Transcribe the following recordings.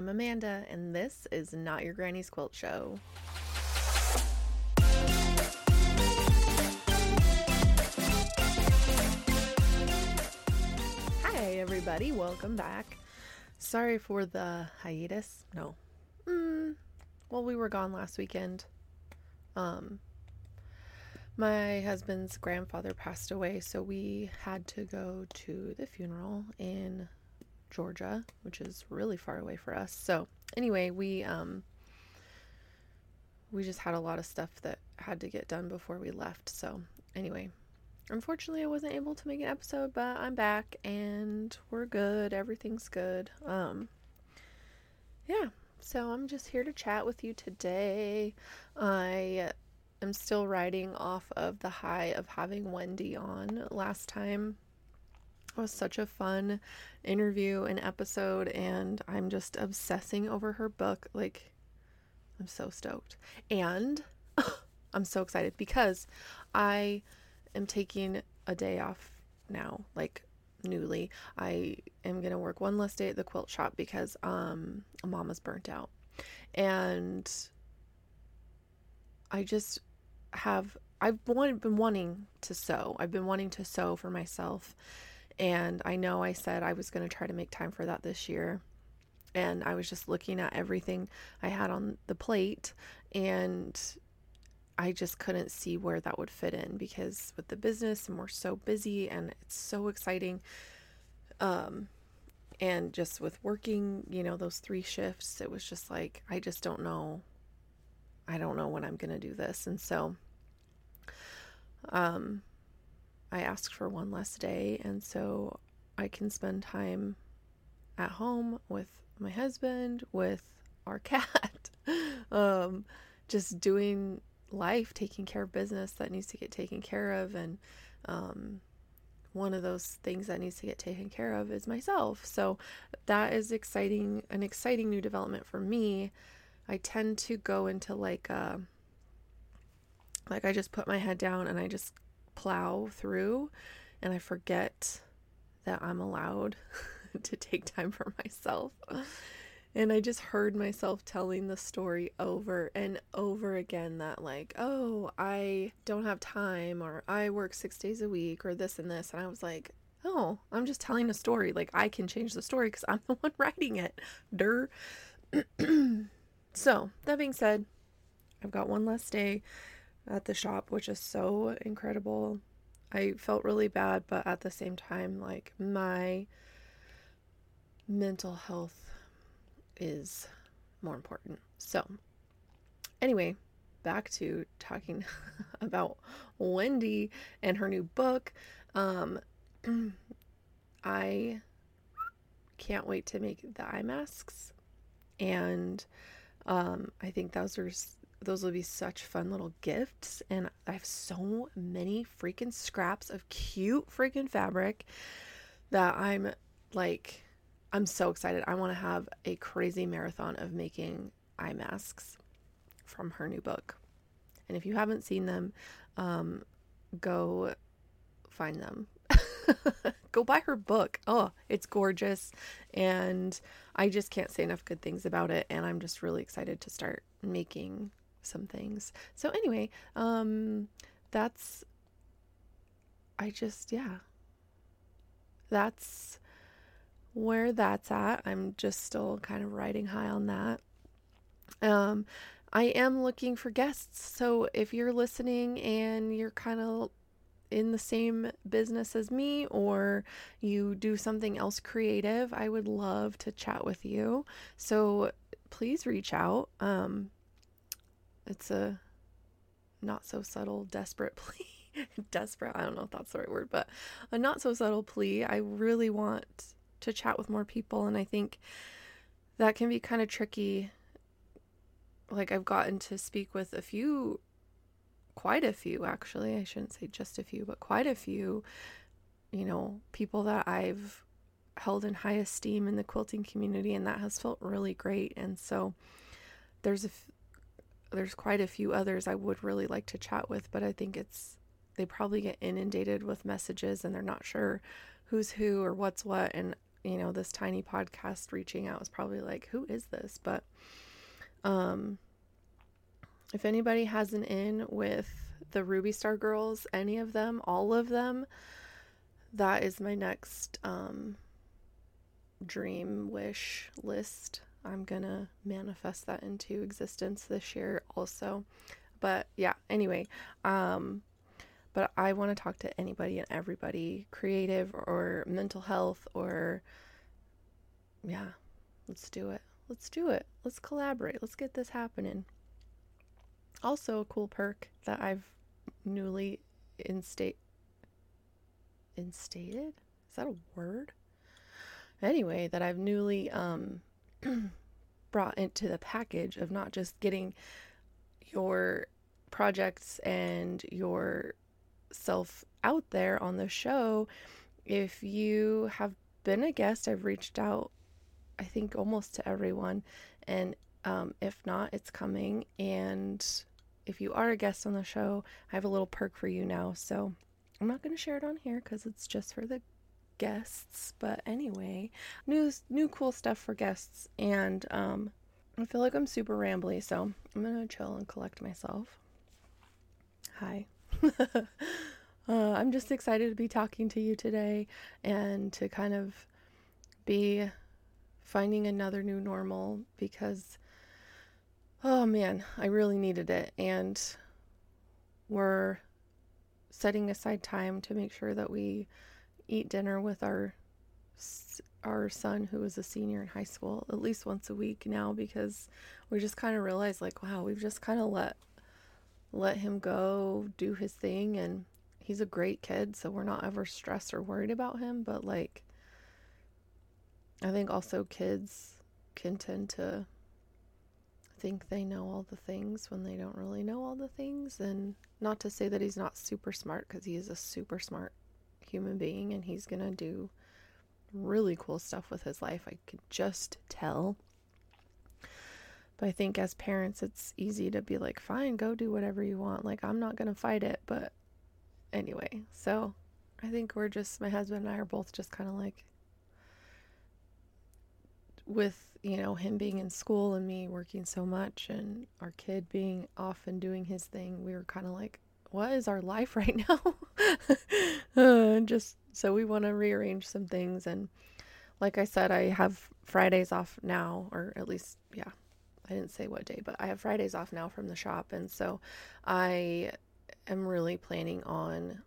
I'm Amanda, and this is Not Your Granny's Quilt Show. Hi, everybody. Welcome back. Sorry for the hiatus. No. Mm, well, we were gone last weekend. Um, my husband's grandfather passed away, so we had to go to the funeral in Georgia, which is really far away for us. So, anyway, we um we just had a lot of stuff that had to get done before we left. So, anyway, unfortunately, I wasn't able to make an episode, but I'm back and we're good. Everything's good. Um yeah, so I'm just here to chat with you today. I am still riding off of the high of having Wendy on last time. Was such a fun interview and episode, and I'm just obsessing over her book. Like, I'm so stoked. And I'm so excited because I am taking a day off now, like newly. I am going to work one less day at the quilt shop because um mama's burnt out. And I just have I've been wanting to sew. I've been wanting to sew for myself. And I know I said I was going to try to make time for that this year. And I was just looking at everything I had on the plate and I just couldn't see where that would fit in because with the business and we're so busy and it's so exciting. Um and just with working, you know, those three shifts, it was just like I just don't know I don't know when I'm going to do this. And so um I asked for one less day and so I can spend time at home with my husband, with our cat. um just doing life, taking care of business that needs to get taken care of and um one of those things that needs to get taken care of is myself. So that is exciting, an exciting new development for me I tend to go into like a uh, like I just put my head down and I just plow through and I forget that I'm allowed to take time for myself. And I just heard myself telling the story over and over again that, like, oh, I don't have time, or I work six days a week, or this and this. And I was like, oh, I'm just telling a story. Like, I can change the story because I'm the one writing it. Dur. So, that being said, I've got one last day at the shop, which is so incredible. I felt really bad, but at the same time, like my mental health is more important. So, anyway, back to talking about Wendy and her new book. Um, I can't wait to make the eye masks and um, I think those are those will be such fun little gifts, and I have so many freaking scraps of cute freaking fabric that I'm like, I'm so excited. I want to have a crazy marathon of making eye masks from her new book. And if you haven't seen them, um, go find them go buy her book. Oh, it's gorgeous. And I just can't say enough good things about it. And I'm just really excited to start making some things. So, anyway, um, that's, I just, yeah, that's where that's at. I'm just still kind of riding high on that. Um, I am looking for guests. So if you're listening and you're kind of in the same business as me or you do something else creative, I would love to chat with you. So please reach out. Um, it's a not so subtle, desperate plea. desperate, I don't know if that's the right word, but a not so subtle plea. I really want to chat with more people, and I think that can be kind of tricky. Like, I've gotten to speak with a few quite a few actually i shouldn't say just a few but quite a few you know people that i've held in high esteem in the quilting community and that has felt really great and so there's a there's quite a few others i would really like to chat with but i think it's they probably get inundated with messages and they're not sure who's who or what's what and you know, this tiny podcast reaching out was probably like, who is this? But um if anybody has an in with the Ruby Star girls, any of them, all of them, that is my next um dream wish list. I'm going to manifest that into existence this year also. But yeah, anyway, um but I want to talk to anybody and everybody, creative or mental health or yeah, let's do it. Let's do it. Let's collaborate. Let's get this happening. Also, a cool perk that I've newly instate instated. Is that a word? Anyway, that I've newly um brought into the package of not just getting your projects and your self out there on the show. If you have been a guest, I've reached out, I think, almost to everyone. And um, if not, it's coming. And if you are a guest on the show, I have a little perk for you now. So I'm not going to share it on here because it's just for the guests. But anyway, new new cool stuff for guests. And um, I feel like I'm super rambly, so I'm gonna chill and collect myself. Hi. uh, I'm just excited to be talking to you today and to kind of be finding another new normal because, oh man, I really needed it. And we're setting aside time to make sure that we eat dinner with our our son who is a senior in high school at least once a week now because we just kind of realized like wow we've just kind of let let him go do his thing and he's a great kid so we're not ever stressed or worried about him but like i think also kids can tend to think they know all the things when they don't really know all the things and not to say that he's not super smart because he is a super smart human being and he's going to do really cool stuff with his life i could just tell but I think as parents, it's easy to be like, fine, go do whatever you want. Like, I'm not going to fight it. But anyway, so I think we're just, my husband and I are both just kind of like, with, you know, him being in school and me working so much and our kid being off and doing his thing, we were kind of like, what is our life right now? uh, just so we want to rearrange some things. And like I said, I have Fridays off now, or at least, yeah, I didn't say what day, but I have Fridays off now from the shop. And so I am really planning on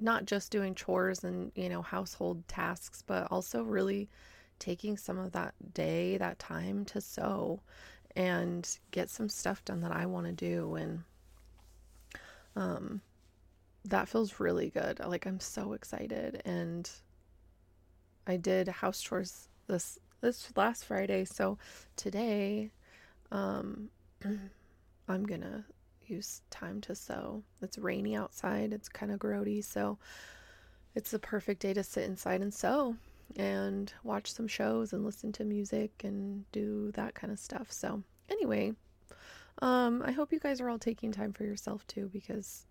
not just doing chores and, you know, household tasks, but also really taking some of that day, that time to sew and get some stuff done that I want to do. And, um, that feels really good. Like I'm so excited and I did house chores this this last Friday. So today, um, I'm gonna use time to sew. It's rainy outside. It's kind of grody, so it's the perfect day to sit inside and sew and watch some shows and listen to music and do that kind of stuff. So anyway, um, I hope you guys are all taking time for yourself too because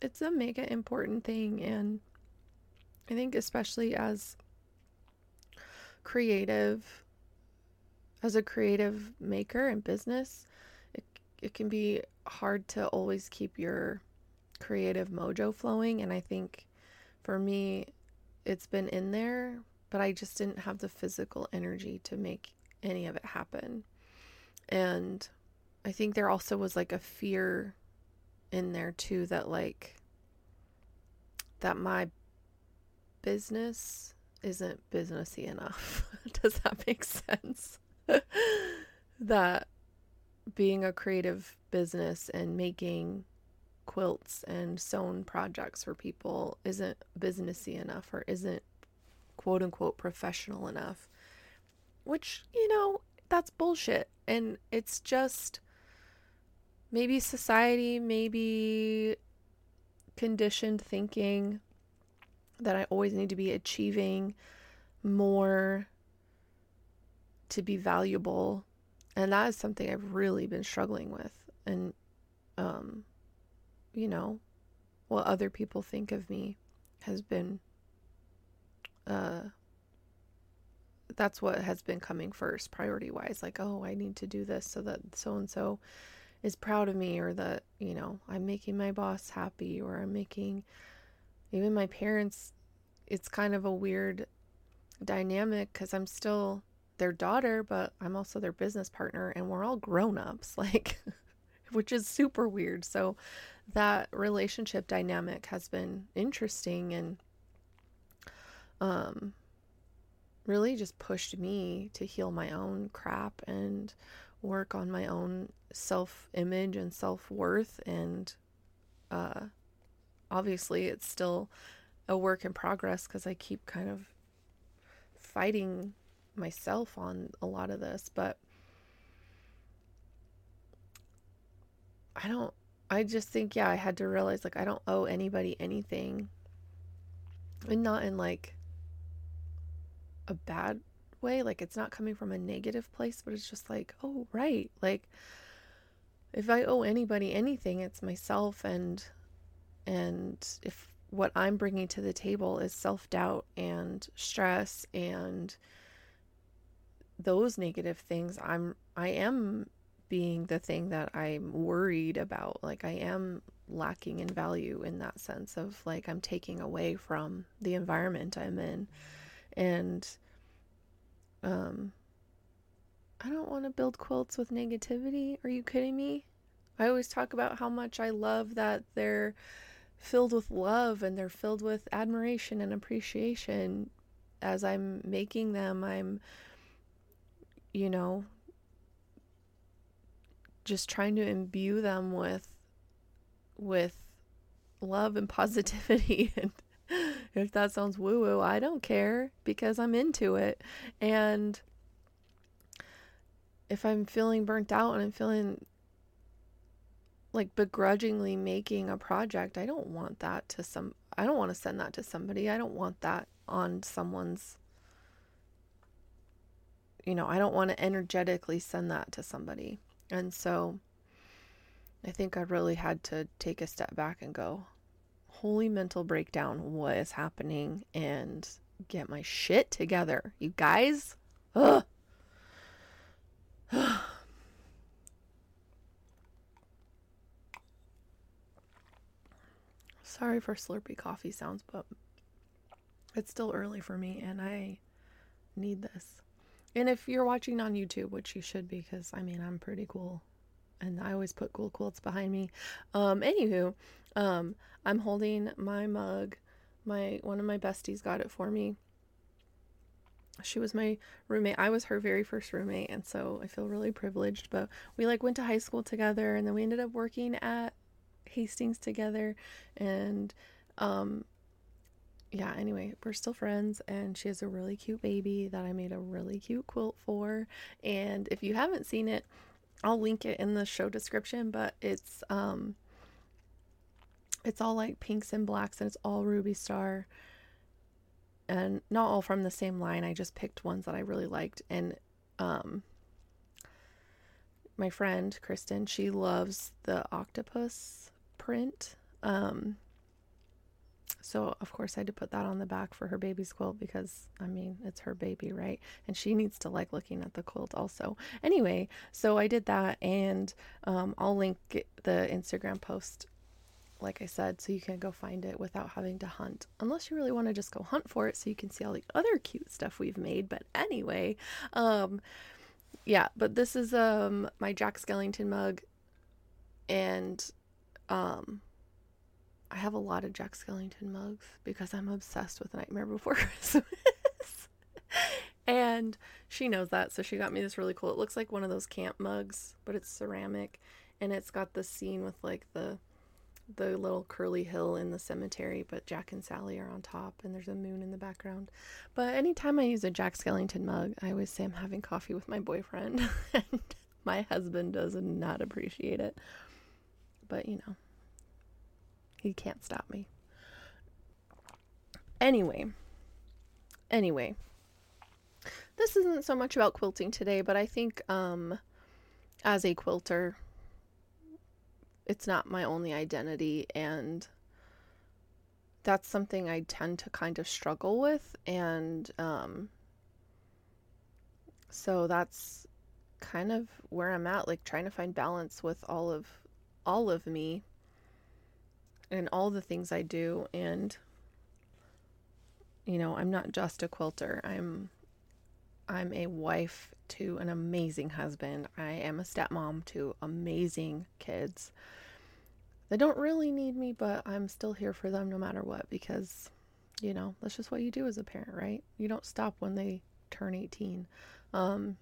it's a mega important thing. And I think especially as creative as a creative maker in business it, it can be hard to always keep your creative mojo flowing. And i think for me it's been in there but i just didn't have the physical energy to make any of it happen. And i think there also was like a fear in there too that like that my business isn't businessy enough. Does that make sense? that being a creative business and making quilts and sewn projects for people isn't businessy enough or isn't quote unquote professional enough. Which, you know, that's bullshit. And it's just maybe society, maybe conditioned thinking that I always need to be achieving more to be valuable. And that is something I've really been struggling with. And, um, you know, what other people think of me has been, uh, that's what has been coming first priority wise like oh i need to do this so that so and so is proud of me or that you know i'm making my boss happy or i'm making even my parents it's kind of a weird dynamic because i'm still their daughter but i'm also their business partner and we're all grown-ups like which is super weird. So that relationship dynamic has been interesting and um really just pushed me to heal my own crap and work on my own self image and self worth. And uh, obviously, it's still a work in progress because I keep kind of fighting myself on a lot of this. But I don't, I just think, yeah, I had to realize like I don't owe anybody anything. And not in like a bad way. Like it's not coming from a negative place, but it's just like, oh, right. Like if I owe anybody anything, it's myself and and if what I'm bringing to the table is self-doubt and stress and those negative things, I'm I am being the thing that I'm worried about. Like I am lacking in value in that sense of like I'm taking away from the environment I'm in and um I don't want to build quilts with negativity. Are you kidding me? I always talk about how much I love that they're filled with love and they're filled with admiration and appreciation as I'm making them. I'm you know just trying to imbue them with with love and positivity and if that sounds woo woo, I don't care because I'm into it. And if I'm feeling burnt out and I'm feeling like begrudgingly making a project, I don't want that to some I don't want to send that to somebody. I don't want that on someone's you know, I don't want to energetically send that to somebody. And so I think I really had to take a step back and go, holy mental breakdown what is happening and get my shit together. You guys? Ugh. Sorry for slurpy coffee sounds, but it's still early for me and I need this. And if you're watching on YouTube, which you should be, because I mean, I'm pretty cool and I always put cool quilts behind me. Um, anywho, um, I'm holding my mug. My one of my besties got it for me. She was my roommate. I was her very first roommate, and so I feel really privileged. But we like went to high school together, and then we ended up working at Hastings together, and um, yeah, anyway, we're still friends, and she has a really cute baby that I made a really cute quilt for. And if you haven't seen it, I'll link it in the show description, but it's um it's all like pinks and blacks and it's all Ruby Star. And not all from the same line. I just picked ones that I really liked and um my friend Kristen, she loves the octopus print. Um so, of course, I had to put that on the back for her baby's quilt because, I mean, it's her baby, right? And she needs to like looking at the quilt also. Anyway, so I did that, and um, I'll link the Instagram post, like I said, so you can go find it without having to hunt. Unless you really want to just go hunt for it so you can see all the other cute stuff we've made. But anyway, um, yeah, but this is um, my Jack Skellington mug, and um, I have a lot of Jack Skellington mugs because I'm obsessed with Nightmare Before Christmas. and she knows that, so she got me this really cool. It looks like one of those camp mugs, but it's ceramic and it's got the scene with like the the little curly hill in the cemetery, but Jack and Sally are on top and there's a moon in the background. But anytime I use a Jack Skellington mug, I always say I'm having coffee with my boyfriend and my husband does not appreciate it. But you know, he can't stop me. Anyway, anyway, this isn't so much about quilting today, but I think um, as a quilter, it's not my only identity, and that's something I tend to kind of struggle with. And um, so that's kind of where I'm at, like trying to find balance with all of all of me and all the things I do and you know, I'm not just a quilter. I'm I'm a wife to an amazing husband. I am a stepmom to amazing kids. They don't really need me, but I'm still here for them no matter what because you know, that's just what you do as a parent, right? You don't stop when they turn 18. Um,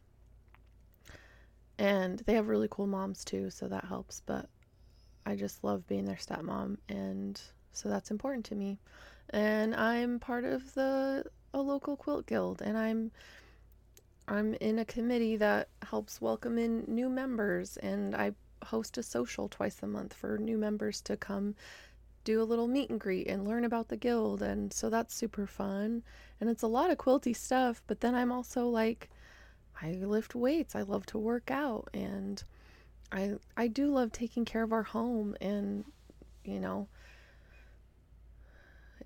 and they have really cool moms too, so that helps. But I just love being their stepmom, and so that's important to me. And I'm part of the a local quilt guild, and I'm I'm in a committee that helps welcome in new members, and I host a social twice a month for new members to come do a little meet and greet and learn about the guild. And so that's super fun. And it's a lot of quilty stuff, but then I'm also like, I lift weights. I love to work out and I I do love taking care of our home and you know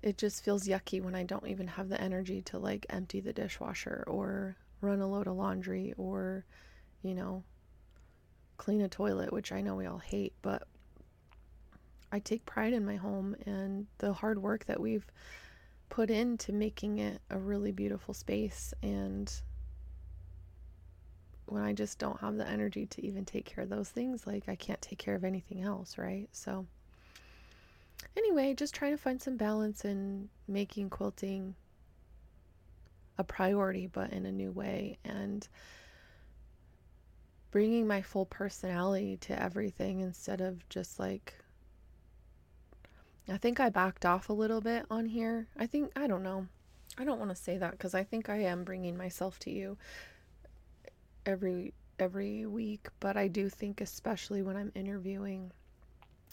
it just feels yucky when I don't even have the energy to like empty the dishwasher or run a load of laundry or you know clean a toilet, which I know we all hate, but I take pride in my home and the hard work that we've put into making it a really beautiful space and when I just don't have the energy to even take care of those things, like I can't take care of anything else, right? So, anyway, just trying to find some balance in making quilting a priority, but in a new way, and bringing my full personality to everything instead of just like. I think I backed off a little bit on here. I think, I don't know. I don't want to say that because I think I am bringing myself to you every every week, but I do think especially when I'm interviewing,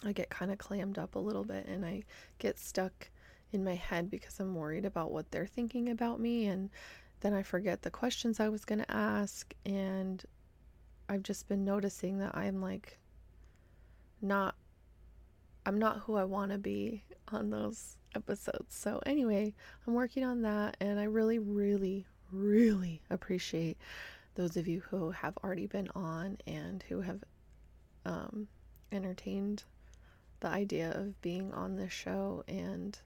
I get kind of clammed up a little bit and I get stuck in my head because I'm worried about what they're thinking about me and then I forget the questions I was going to ask and I've just been noticing that I'm like not I'm not who I want to be on those episodes. So anyway, I'm working on that and I really really really appreciate those of you who have already been on and who have um, entertained the idea of being on this show. And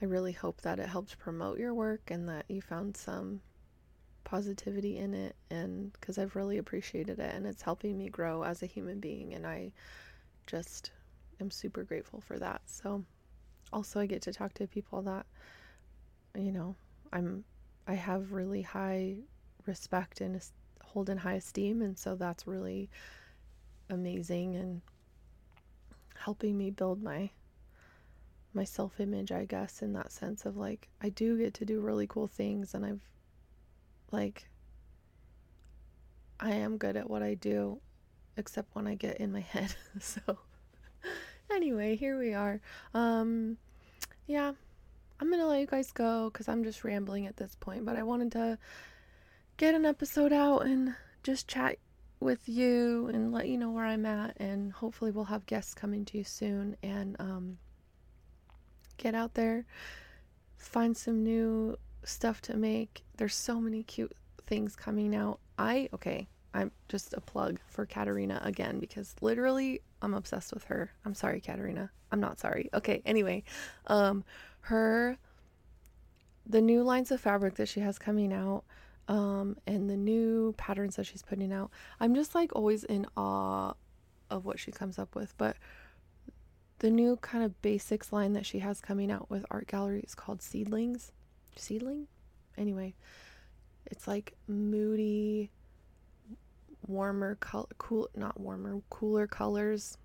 I really hope that it helps promote your work and that you found some positivity in it. And because I've really appreciated it and it's helping me grow as a human being. And I just am super grateful for that. So also, I get to talk to people that, you know, I'm I have really high respect and hold in high esteem. And so that's really amazing and helping me build my my self-image, I guess, in that sense of like I do get to do really cool things and I've like I am good at what I do except when I get in my head. so anyway, here we are. Um yeah, I'm going to let you guys go cuz I'm just rambling at this point, but I wanted to get an episode out and just chat with you and let you know where I'm at. And hopefully, we'll have guests coming to you soon and um, get out there, find some new stuff to make. There's so many cute things coming out. I, okay, I'm just a plug for Katarina again because literally I'm obsessed with her. I'm sorry, Katarina. I'm not sorry. Okay, anyway, um, her, the new lines of fabric that she has coming out um, and the new patterns that she's putting out. I'm just like always in awe of what she comes up with. But the new kind of basics line that she has coming out with art gallery is called Seedlings. Seedling? Anyway, it's like moody, warmer, color, cool, not warmer, cooler colors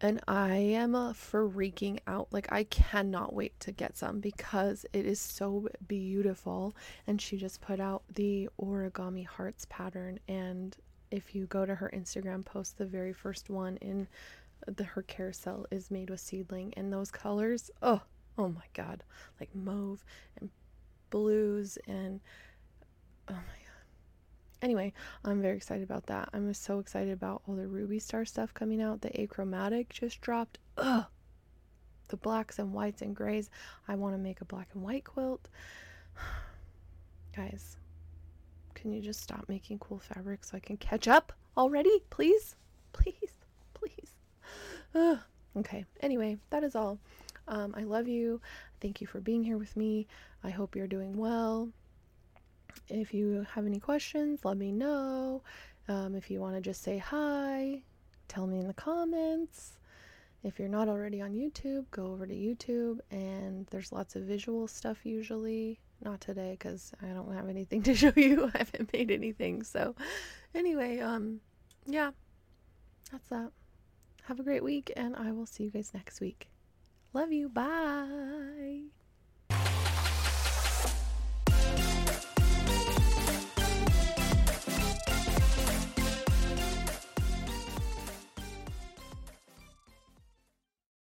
and I am a freaking out. Like, I cannot wait to get some because it is so beautiful. And she just put out the origami hearts pattern. And if you go to her Instagram post, the very first one in the her carousel is made with seedling. And those colors, oh, oh my god, like mauve and blues and oh my anyway, I'm very excited about that. I'm so excited about all the Ruby Star stuff coming out. The Achromatic just dropped. Ugh. The blacks and whites and grays. I want to make a black and white quilt. Guys, Can you just stop making cool fabric so I can catch up already? Please? Please? Please? Ugh. Okay. Anyway, that is all. Um, I love you. Thank you for being here with me. I hope you're doing well. If you have any questions, let me know. Um, if you want to just say hi, tell me in the comments. If you're not already on YouTube, go over to YouTube and there's lots of visual stuff usually. Not today because I don't have anything to show you. I haven't made anything. So, anyway, um, yeah, that's that. Have a great week and I will see you guys next week. Love you. Bye.